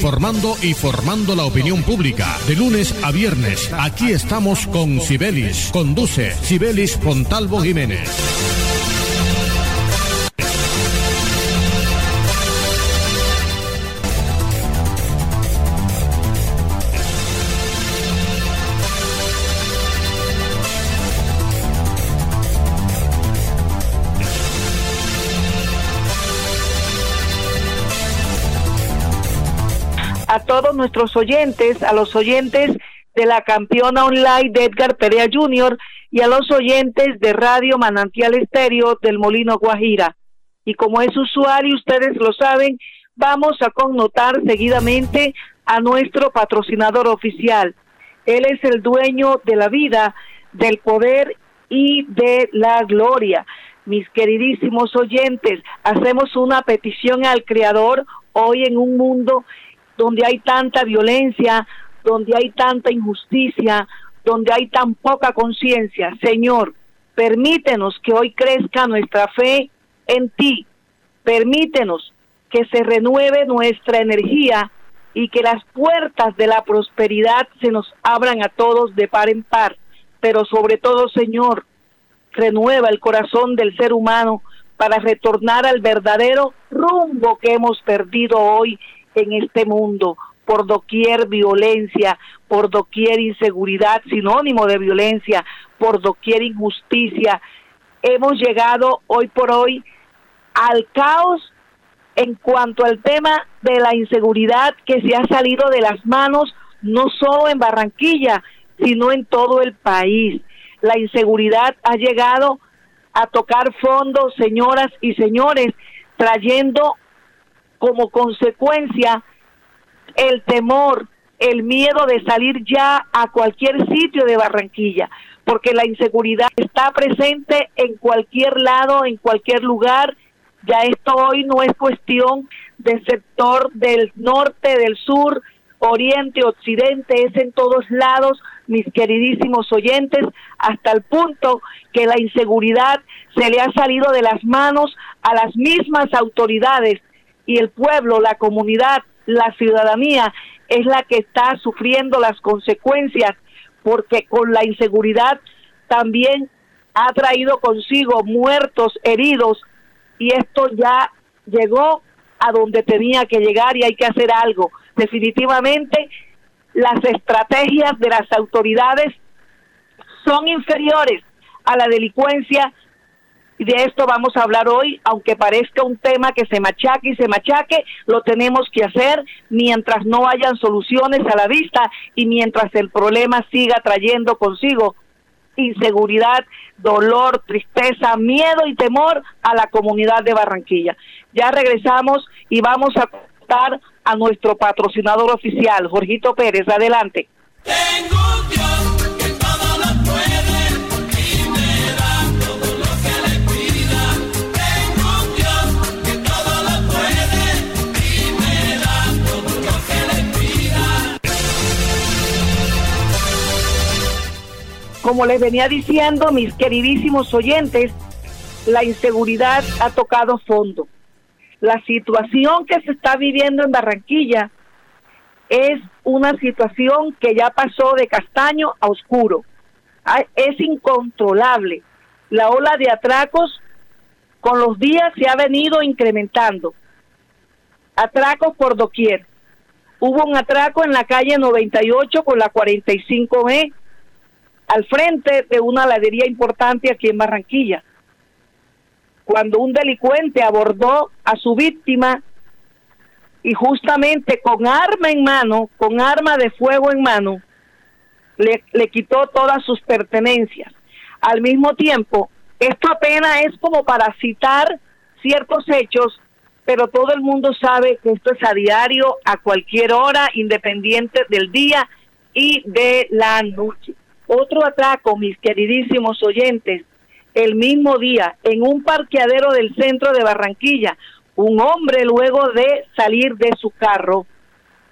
informando y formando la opinión pública. De lunes a viernes, aquí estamos con Sibelis. Conduce Sibelis Pontalvo Jiménez. Todos nuestros oyentes, a los oyentes de la campeona online de Edgar Perea Jr. y a los oyentes de Radio Manantial Estéreo del Molino Guajira. Y como es usual y ustedes lo saben, vamos a connotar seguidamente a nuestro patrocinador oficial. Él es el dueño de la vida, del poder y de la gloria. Mis queridísimos oyentes, hacemos una petición al Creador hoy en un mundo donde hay tanta violencia, donde hay tanta injusticia, donde hay tan poca conciencia. Señor, permítenos que hoy crezca nuestra fe en ti. Permítenos que se renueve nuestra energía y que las puertas de la prosperidad se nos abran a todos de par en par. Pero sobre todo, Señor, renueva el corazón del ser humano para retornar al verdadero rumbo que hemos perdido hoy en este mundo, por doquier violencia, por doquier inseguridad, sinónimo de violencia, por doquier injusticia. Hemos llegado hoy por hoy al caos en cuanto al tema de la inseguridad que se ha salido de las manos no solo en Barranquilla, sino en todo el país. La inseguridad ha llegado a tocar fondo, señoras y señores, trayendo como consecuencia el temor, el miedo de salir ya a cualquier sitio de Barranquilla, porque la inseguridad está presente en cualquier lado, en cualquier lugar. Ya esto hoy no es cuestión del sector del norte, del sur, oriente, occidente, es en todos lados, mis queridísimos oyentes, hasta el punto que la inseguridad se le ha salido de las manos a las mismas autoridades y el pueblo, la comunidad, la ciudadanía es la que está sufriendo las consecuencias porque con la inseguridad también ha traído consigo muertos, heridos y esto ya llegó a donde tenía que llegar y hay que hacer algo. Definitivamente las estrategias de las autoridades son inferiores a la delincuencia y de esto vamos a hablar hoy, aunque parezca un tema que se machaque y se machaque, lo tenemos que hacer mientras no hayan soluciones a la vista y mientras el problema siga trayendo consigo inseguridad, dolor, tristeza, miedo y temor a la comunidad de Barranquilla. Ya regresamos y vamos a contar a nuestro patrocinador oficial, Jorgito Pérez. Adelante. Como les venía diciendo, mis queridísimos oyentes, la inseguridad ha tocado fondo. La situación que se está viviendo en Barranquilla es una situación que ya pasó de castaño a oscuro. Es incontrolable. La ola de atracos con los días se ha venido incrementando. Atracos por doquier. Hubo un atraco en la calle 98 con la 45B al frente de una heladería importante aquí en Barranquilla. Cuando un delincuente abordó a su víctima y justamente con arma en mano, con arma de fuego en mano, le, le quitó todas sus pertenencias. Al mismo tiempo, esto apenas es como para citar ciertos hechos, pero todo el mundo sabe que esto es a diario, a cualquier hora, independiente del día y de la noche. Otro atraco, mis queridísimos oyentes, el mismo día en un parqueadero del centro de Barranquilla, un hombre luego de salir de su carro,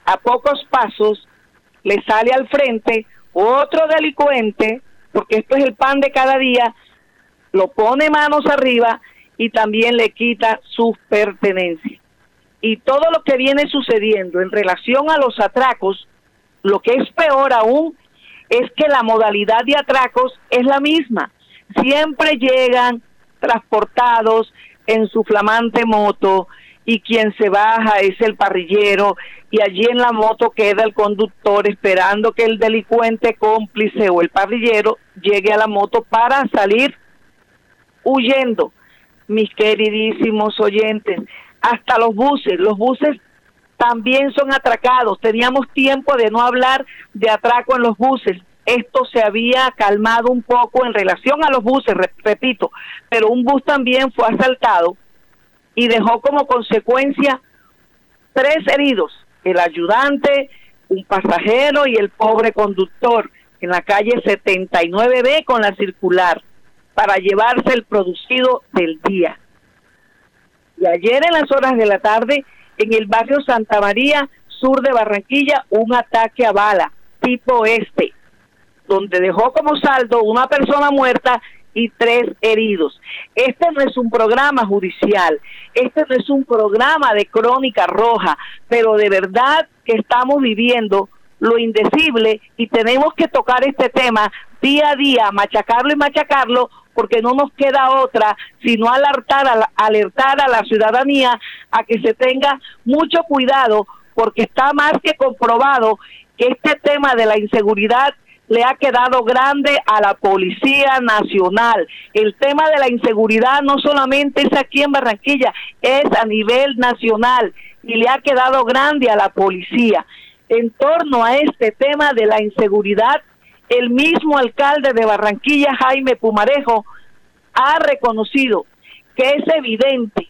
a pocos pasos, le sale al frente otro delincuente, porque esto es el pan de cada día, lo pone manos arriba y también le quita sus pertenencias. y todo lo que viene sucediendo en relación a los atracos, lo que es peor aún es que la modalidad de atracos es la misma. Siempre llegan transportados en su flamante moto y quien se baja es el parrillero y allí en la moto queda el conductor esperando que el delincuente cómplice o el parrillero llegue a la moto para salir huyendo. Mis queridísimos oyentes, hasta los buses, los buses también son atracados. Teníamos tiempo de no hablar de atraco en los buses. Esto se había calmado un poco en relación a los buses, repito, pero un bus también fue asaltado y dejó como consecuencia tres heridos, el ayudante, un pasajero y el pobre conductor en la calle 79B con la circular para llevarse el producido del día. Y ayer en las horas de la tarde, en el barrio Santa María, sur de Barranquilla, un ataque a bala tipo este, donde dejó como saldo una persona muerta y tres heridos. Este no es un programa judicial, este no es un programa de crónica roja, pero de verdad que estamos viviendo lo indecible y tenemos que tocar este tema día a día, machacarlo y machacarlo, porque no nos queda otra sino alertar a alertar a la ciudadanía a que se tenga mucho cuidado, porque está más que comprobado que este tema de la inseguridad le ha quedado grande a la Policía Nacional. El tema de la inseguridad no solamente es aquí en Barranquilla, es a nivel nacional y le ha quedado grande a la policía. En torno a este tema de la inseguridad, el mismo alcalde de Barranquilla, Jaime Pumarejo, ha reconocido que es evidente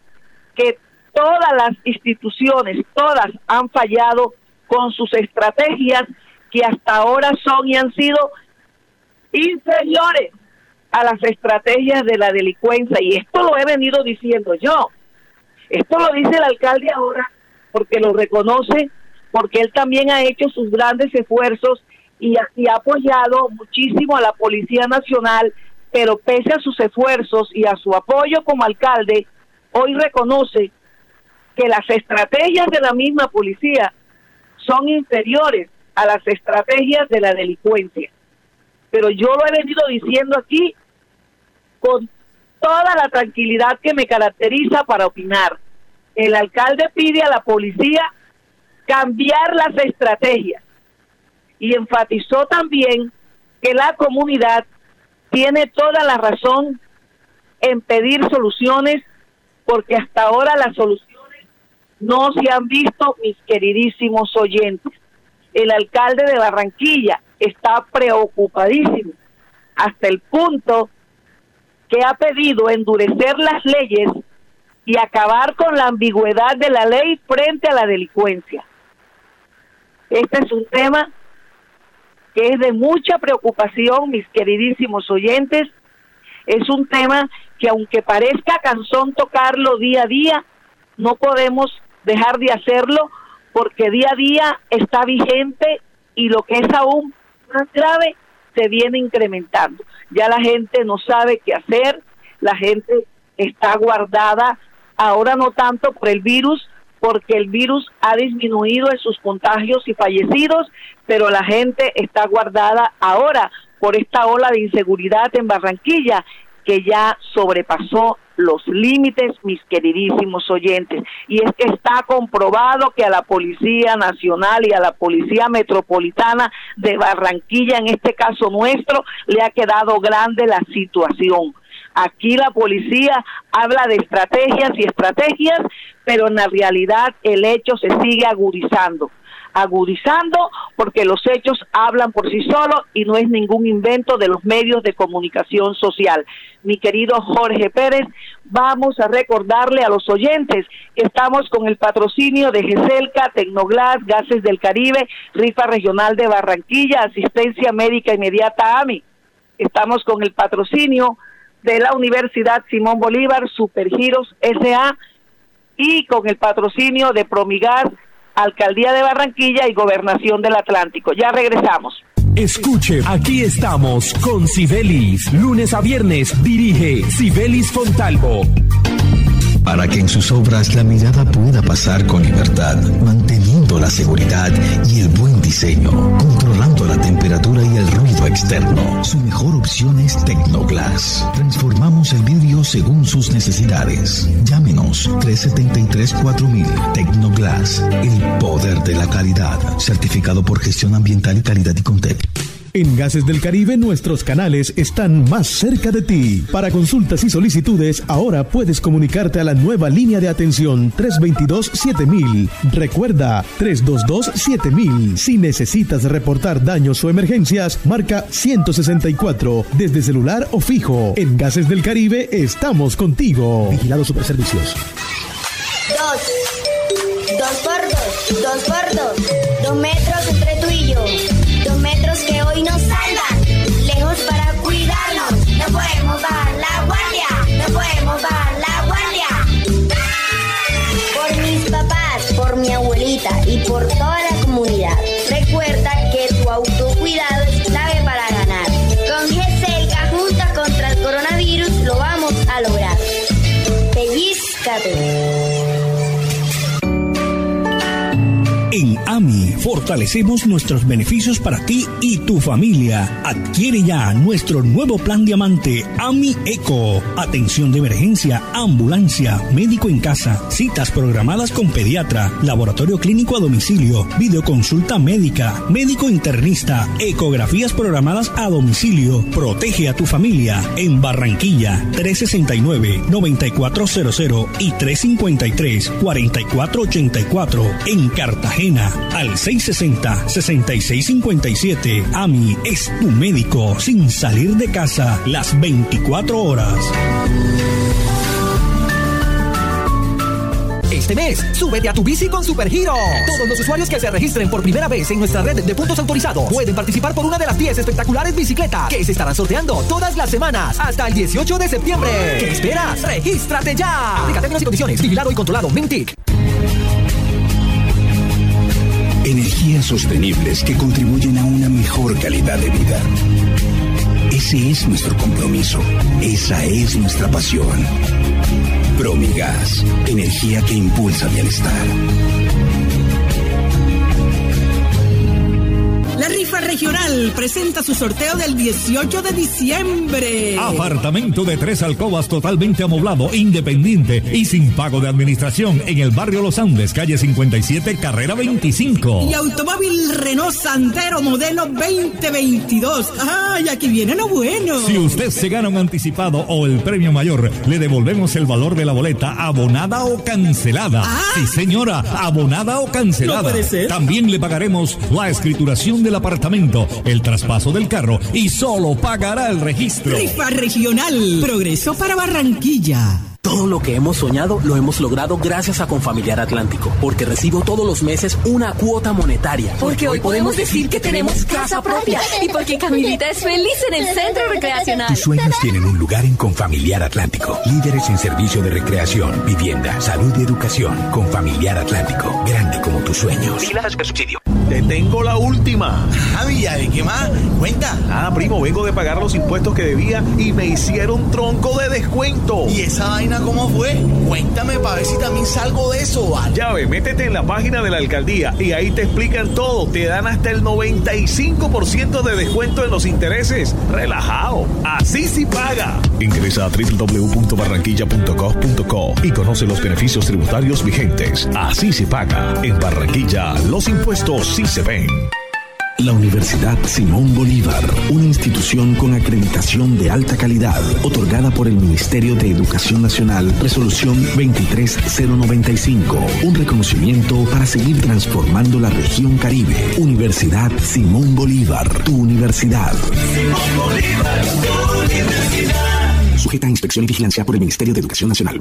que todas las instituciones, todas han fallado con sus estrategias que hasta ahora son y han sido inferiores a las estrategias de la delincuencia. Y esto lo he venido diciendo yo. Esto lo dice el alcalde ahora porque lo reconoce, porque él también ha hecho sus grandes esfuerzos y, ha apoyado muchísimo a la Policía Nacional, pero pese a sus esfuerzos y a su apoyo como alcalde, hoy reconoce que las estrategias de la misma policía son inferiores a las estrategias de la delincuencia. Pero yo lo he venido diciendo aquí con toda la tranquilidad que me caracteriza para opinar. El alcalde pide a la policía cambiar las estrategias y enfatizó también que la comunidad tiene toda la razón en pedir soluciones porque hasta ahora las soluciones no se han visto, mis queridísimos oyentes el alcalde de Barranquilla está preocupadísimo hasta el punto que ha pedido endurecer las leyes y acabar con la ambigüedad de la ley frente a la delincuencia. Este es un tema que es de mucha preocupación, mis queridísimos oyentes. Es un tema que aunque parezca cansón tocarlo día a día, no podemos dejar de hacerlo porque día a día está vigente y lo que es aún más grave se viene incrementando. Ya la gente no sabe qué hacer, la gente está guardada, ahora no tanto por el virus, porque el virus ha disminuido en sus contagios y fallecidos, pero la gente está guardada ahora por esta ola de inseguridad en Barranquilla que ya sobrepasó los límites, mis queridísimos oyentes. Y es que está comprobado que a la Policía Nacional y a la Policía Metropolitana de Barranquilla, en este caso nuestro, le ha quedado grande la situación. Aquí la policía habla de estrategias y estrategias, pero en la realidad el hecho se sigue agudizando agudizando porque los hechos hablan por sí solos y no es ningún invento de los medios de comunicación social. Mi querido Jorge Pérez, vamos a recordarle a los oyentes que estamos con el patrocinio de GESELCA, Tecnoglas, Gases del Caribe, Rifa Regional de Barranquilla, Asistencia Médica Inmediata AMI. Estamos con el patrocinio de la Universidad Simón Bolívar, Supergiros SA y con el patrocinio de Promigas Alcaldía de Barranquilla y Gobernación del Atlántico. Ya regresamos. Escuche, aquí estamos con Sibelis. Lunes a viernes dirige Sibelis Fontalvo. para que en sus obras la mirada pueda pasar con libertad, manteniendo la seguridad y el buen diseño, controlando la temperatura y el ruido externo. Su mejor opción es Tecnoglass. Transformamos el vidrio según sus necesidades. Llámenos 373-4000 Tecnoglass, el poder de la calidad, certificado por gestión ambiental y calidad y Contec. En Gases del Caribe nuestros canales están más cerca de ti. Para consultas y solicitudes, ahora puedes comunicarte a la nueva línea de atención 322-7000. Recuerda, 322-7000. Si necesitas reportar daños o emergencias, marca 164 desde celular o fijo. En Gases del Caribe estamos contigo. Vigilado Superservicios. Dos. Dos por dos. Dos por dos. Dos metros entre tú que hoy nos salvan. Lejos para cuidarnos. No podemos bajar fortalecemos nuestros beneficios para ti y tu familia. Adquiere ya nuestro nuevo plan diamante AMI Eco. Atención de emergencia, ambulancia, médico en casa, citas programadas con pediatra, laboratorio clínico a domicilio, videoconsulta médica, médico internista, ecografías programadas a domicilio. Protege a tu familia en Barranquilla 369-9400 y 353-4484 en Cartagena al 660-6657. AMI es tu médico sin salir de casa las 24 horas. Este mes, súbete a tu bici con Supergiro. Todos los usuarios que se registren por primera vez en nuestra red de puntos autorizados pueden participar por una de las 10 espectaculares bicicletas que se estarán sorteando todas las semanas hasta el 18 de septiembre. ¿Qué esperas? ¡Regístrate ya! Aplica términos y condiciones. Vigilado y controlado. Mintic. Sostenibles que contribuyen a una mejor calidad de vida. Ese es nuestro compromiso. Esa es nuestra pasión. Promigas, energía que impulsa bienestar. Regional presenta su sorteo del 18 de diciembre. Apartamento de tres alcobas totalmente amoblado, independiente y sin pago de administración en el barrio Los Andes, calle 57, carrera 25. Y automóvil Renault Sandero modelo 2022. ¡Ay, aquí viene lo bueno! Si usted se gana un anticipado o el premio mayor, le devolvemos el valor de la boleta abonada o cancelada. Ah. Sí, señora, abonada o cancelada. No puede ser. También le pagaremos la escrituración del apartamento, el traspaso del carro y solo pagará el registro. Rifa regional. Progreso para Barranquilla. Todo lo que hemos soñado lo hemos logrado gracias a Confamiliar Atlántico, porque recibo todos los meses una cuota monetaria. Porque hoy podemos decir que tenemos casa propia y porque Camilita es feliz en el centro recreacional. Tus sueños tienen un lugar en Confamiliar Atlántico. Líderes en servicio de recreación, vivienda, salud y educación. Confamiliar Atlántico. Grande como tus sueños. subsidio. Te tengo la última. Javi, ¿de qué más? Cuenta. Ah, primo, vengo de pagar los impuestos que debía y me hicieron tronco de descuento. ¿Y esa vaina cómo fue? Cuéntame para ver si también salgo de eso, ¿vale? Ya ve, métete en la página de la alcaldía y ahí te explican todo. Te dan hasta el 95% de descuento en los intereses. Relajado. Así sí paga. Ingresa a www.barranquilla.gov.co y conoce los beneficios tributarios vigentes. Así se paga. En Barranquilla, los impuestos sí se ven. La Universidad Simón Bolívar, una institución con acreditación de alta calidad, otorgada por el Ministerio de Educación Nacional, resolución 23095, un reconocimiento para seguir transformando la región Caribe. Universidad Simón Bolívar, tu universidad. Simón Bolívar, tu universidad. Sujeta a inspección y vigilancia por el Ministerio de Educación Nacional.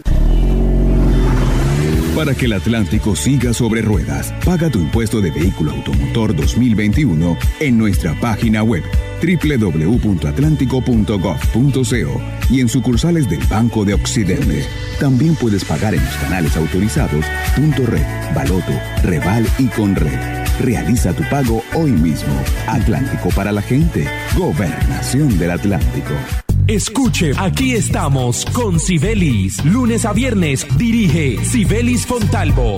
Para que el Atlántico siga sobre ruedas, paga tu impuesto de vehículo automotor 2021 en nuestra página web www.atlántico.gov.co y en sucursales del Banco de Occidente. También puedes pagar en los canales autorizados Punto Red, Baloto, Reval y Conred. Realiza tu pago hoy mismo. Atlántico para la gente. Gobernación del Atlántico. Escuche, aquí estamos con Sibelis. Lunes a viernes dirige Sibelis Fontalvo.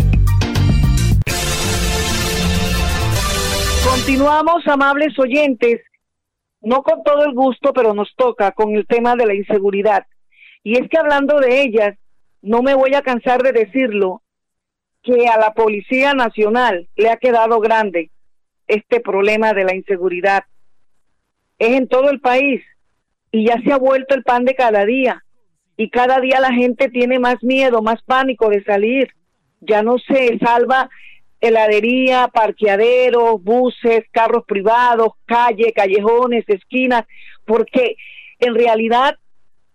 Continuamos, amables oyentes, no con todo el gusto, pero nos toca con el tema de la inseguridad. Y es que hablando de ellas, no me voy a cansar de decirlo, que a la Policía Nacional le ha quedado grande este problema de la inseguridad. Es en todo el país y ya se ha vuelto el pan de cada día. Y cada día la gente tiene más miedo, más pánico de salir. Ya no se salva heladería, parqueaderos, buses, carros privados, calle, callejones, esquinas, porque en realidad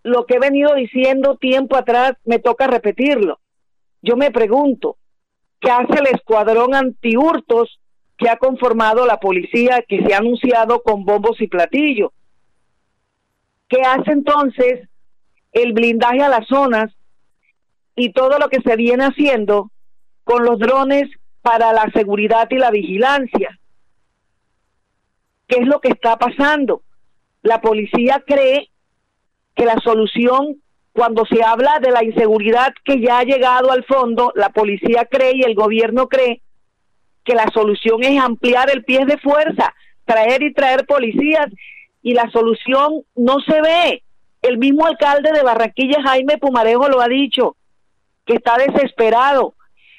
lo que he venido diciendo tiempo atrás me toca repetirlo. Yo me pregunto, ¿qué hace el escuadrón antihurtos que ha conformado la policía que se ha anunciado con bombos y platillos? ¿Qué hace entonces el blindaje a las zonas y todo lo que se viene haciendo con los drones para la seguridad y la vigilancia? ¿Qué es lo que está pasando? La policía cree que la solución, cuando se habla de la inseguridad que ya ha llegado al fondo, la policía cree y el gobierno cree que la solución es ampliar el pie de fuerza, traer y traer policías y la solución no se ve. El mismo alcalde de Barranquilla, Jaime Pumarejo, lo ha dicho, que está desesperado,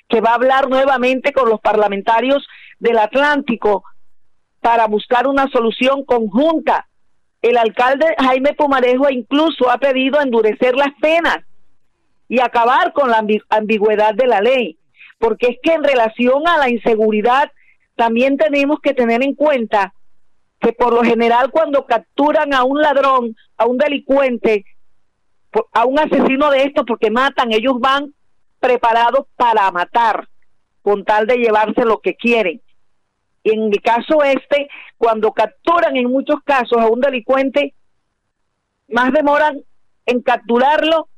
que va a hablar nuevamente con los parlamentarios del Atlántico para buscar una solución conjunta el alcalde Jaime Pumarejo incluso ha pedido endurecer las penas y acabar con la ambigüedad de la ley, porque es que en relación a la inseguridad también tenemos que tener en cuenta que por lo general cuando capturan a un ladrón, a un delincuente, a un asesino de estos porque matan, ellos van preparados para matar con tal de llevarse lo que quieren. En el caso este, cuando capturan en muchos casos a un delincuente, más demoran en capturarlo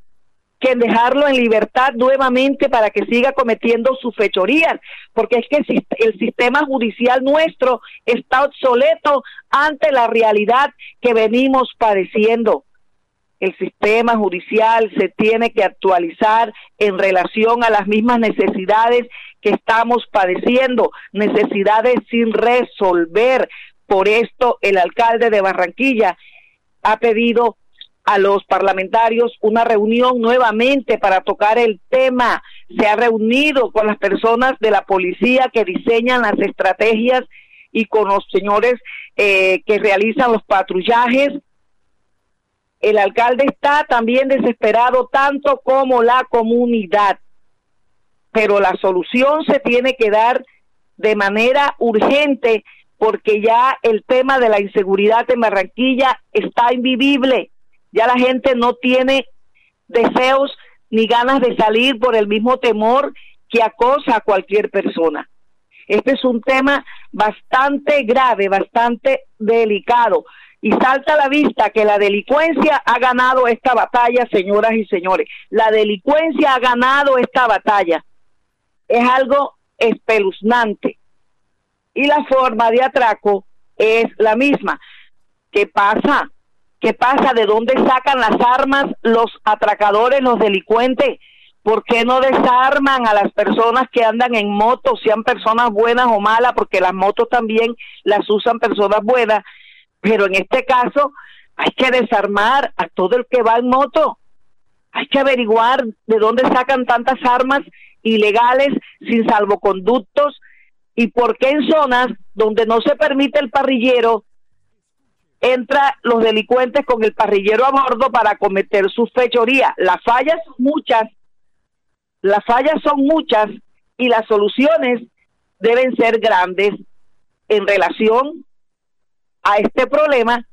que dejarlo en libertad nuevamente para que siga cometiendo sus fechorías, porque es que el sistema judicial nuestro está obsoleto ante la realidad que venimos padeciendo. El sistema judicial se tiene que actualizar en relación a las mismas necesidades que estamos padeciendo, necesidades sin resolver. Por esto el alcalde de Barranquilla ha pedido a los parlamentarios una reunión nuevamente para tocar el tema. Se ha reunido con las personas de la policía que diseñan las estrategias y con los señores eh, que realizan los patrullajes. El alcalde está también desesperado tanto como la comunidad pero la solución se tiene que dar de manera urgente porque ya el tema de la inseguridad en Barranquilla está invivible. Ya la gente no tiene deseos ni ganas de salir por el mismo temor que acosa a cualquier persona. Este es un tema bastante grave, bastante delicado. Y salta a la vista que la delincuencia ha ganado esta batalla, señoras y señores. La delincuencia ha ganado esta batalla es algo espeluznante. Y la forma de atraco es la misma. ¿Qué pasa? ¿Qué pasa? ¿De dónde sacan las armas los atracadores, los delincuentes? ¿Por qué no desarman a las personas que andan en moto, sean personas buenas o malas? Porque las motos también las usan personas buenas. Pero en este caso hay que desarmar a todo el que va en moto. Hay que averiguar de dónde sacan tantas armas ilegales, sin salvoconductos, y por qué en zonas donde no se permite el parrillero, entra los delincuentes con el parrillero a bordo para cometer su fechoría. Las fallas son muchas, las fallas son muchas y las soluciones deben ser grandes en relación a este problema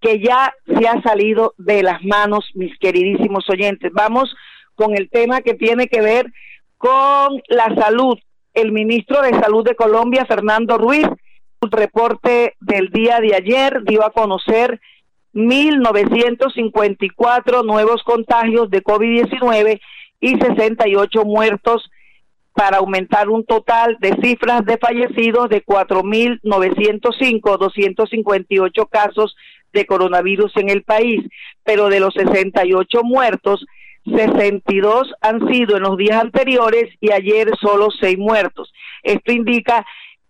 que ya se ha salido de las manos, mis queridísimos oyentes. Vamos con el tema que tiene que ver con la salud. El ministro de Salud de Colombia, Fernando Ruiz, un reporte del día de ayer dio a conocer 1.954 nuevos contagios de COVID-19 y 68 muertos para aumentar un total de cifras de fallecidos de 4.905, 258 casos de coronavirus en el país, pero de los 68 muertos, 62 han sido en los días anteriores y ayer solo 6 muertos. Esto indica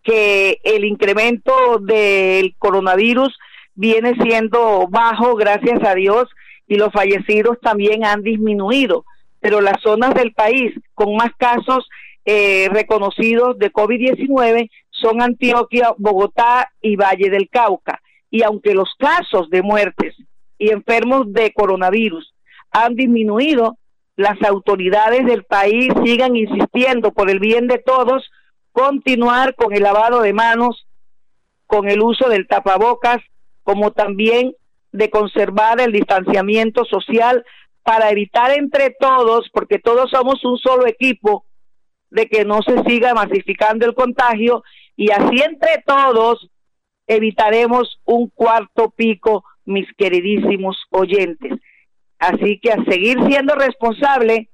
que el incremento del coronavirus viene siendo bajo, gracias a Dios, y los fallecidos también han disminuido. Pero las zonas del país con más casos eh, reconocidos de COVID-19 son Antioquia, Bogotá y Valle del Cauca. Y aunque los casos de muertes y enfermos de coronavirus han disminuido, las autoridades del país sigan insistiendo por el bien de todos, continuar con el lavado de manos, con el uso del tapabocas, como también de conservar el distanciamiento social para evitar entre todos, porque todos somos un solo equipo, de que no se siga masificando el contagio y así entre todos evitaremos un cuarto pico, mis queridísimos oyentes. Así que a seguir siendo responsable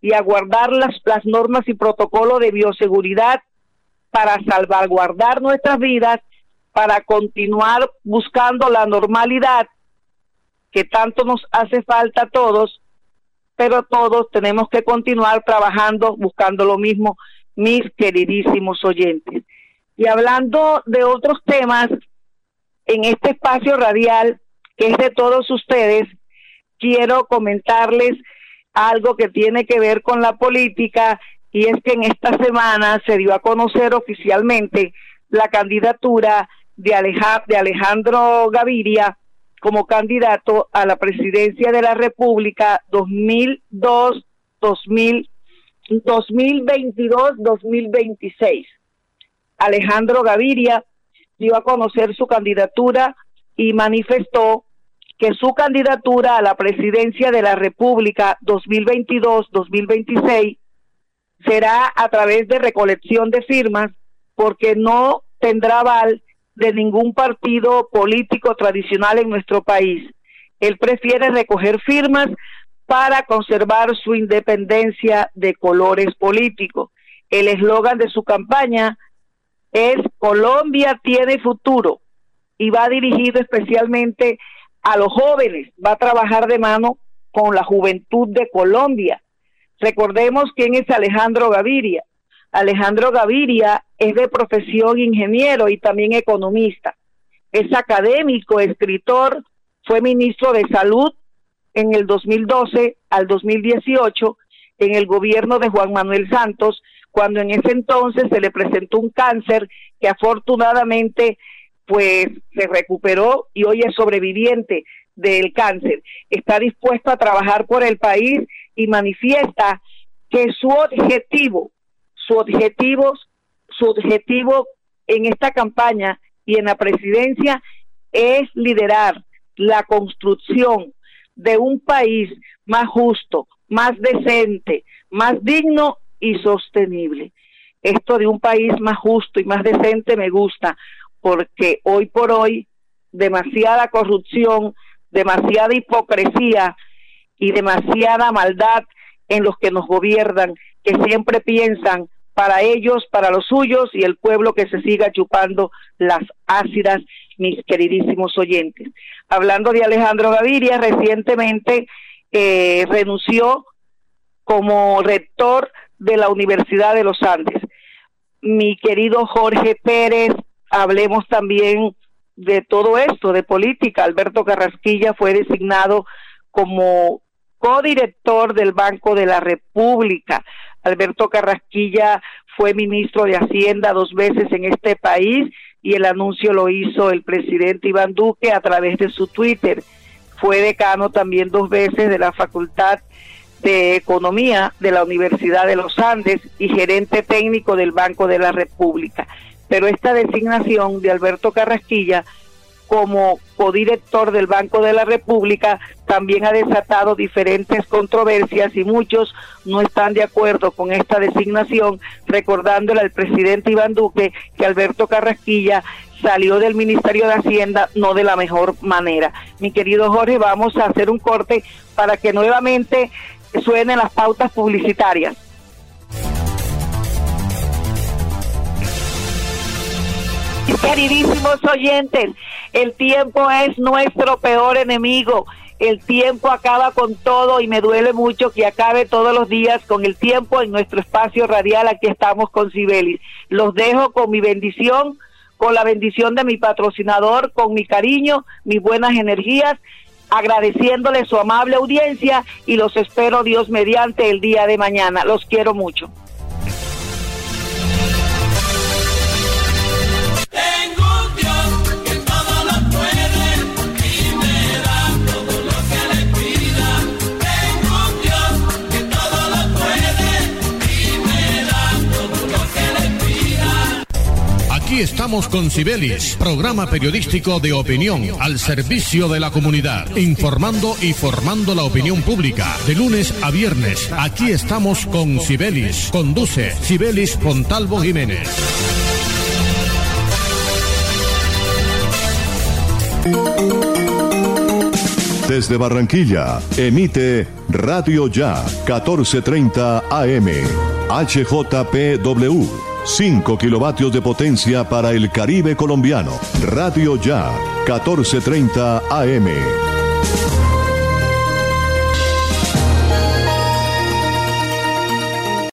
y a guardar las, las normas y protocolos de bioseguridad para salvaguardar nuestras vidas, para continuar buscando la normalidad que tanto nos hace falta a todos, pero todos tenemos que continuar trabajando, buscando lo mismo, mis queridísimos oyentes. Y hablando de otros temas, en este espacio radial, que es de todos ustedes, quiero comentarles algo que tiene que ver con la política y es que en esta semana se dio a conocer oficialmente la candidatura de, Alejandro Gaviria como candidato a la presidencia de la República 2002 2022 2026 Alejandro Gaviria dio a conocer su candidatura y manifestó que su candidatura a la presidencia de la República 2022-2026 será a través de recolección de firmas porque no tendrá aval de ningún partido político tradicional en nuestro país. Él prefiere recoger firmas para conservar su independencia de colores políticos. El eslogan de su campaña es Colombia tiene futuro y va dirigido especialmente a los jóvenes, va a trabajar de mano con la juventud de Colombia. Recordemos quién es Alejandro Gaviria. Alejandro Gaviria es de profesión ingeniero y también economista. Es académico, escritor, fue ministro de Salud en el 2012 al 2018 en el gobierno de Juan Manuel Santos, cuando en ese entonces se le presentó un cáncer que afortunadamente pues se recuperó y hoy es sobreviviente del cáncer. Está dispuesto a trabajar por el país y manifiesta que su objetivo, su objetivo, su objetivo en esta campaña y en la presidencia es liderar la construcción de un país más justo, más decente, más digno y sostenible. Esto de un país más justo y más decente me gusta porque hoy por hoy demasiada corrupción, demasiada hipocresía y demasiada maldad en los que nos gobiernan, que siempre piensan para ellos, para los suyos y el pueblo que se siga chupando las ácidas, mis queridísimos oyentes. Hablando de Alejandro Gaviria, recientemente eh, renunció como rector de la Universidad de los Andes. Mi querido Jorge Pérez, hablemos también de todo esto, de política. Alberto Carrasquilla fue designado como codirector del Banco de la República. Alberto Carrasquilla fue ministro de Hacienda dos veces en este país y el anuncio lo hizo el presidente Iván Duque a través de su Twitter. Fue decano también dos veces de la Facultad de Economía de la Universidad de los Andes y gerente técnico del Banco de la República. Pero esta designación de Alberto Carrasquilla como codirector del Banco de la República también ha desatado diferentes controversias y muchos no están de acuerdo con esta designación, recordándole al presidente Iván Duque que Alberto Carrasquilla salió del Ministerio de Hacienda no de la mejor manera. Mi querido Jorge, vamos a hacer un corte para que nuevamente suenen las pautas publicitarias. Queridísimos oyentes, el tiempo es nuestro peor enemigo. El tiempo acaba con todo y me duele mucho que acabe todos los días con el tiempo en nuestro espacio radial. Aquí estamos con Sibelis. Los dejo con mi bendición, con la bendición de mi patrocinador, con mi cariño, mis buenas energías, agradeciéndole su amable audiencia y los espero Dios mediante el día de mañana. Los quiero mucho. Aquí estamos con Cibelis, programa periodístico de opinión al servicio de la comunidad, informando y formando la opinión pública. De lunes a viernes, aquí estamos con Cibelis. Conduce Cibelis Pontalvo Jiménez. Desde Barranquilla, emite Radio Ya 1430 AM, HJPW. 5 kilovatios de potencia para el Caribe colombiano. Radio Ya, 1430 AM.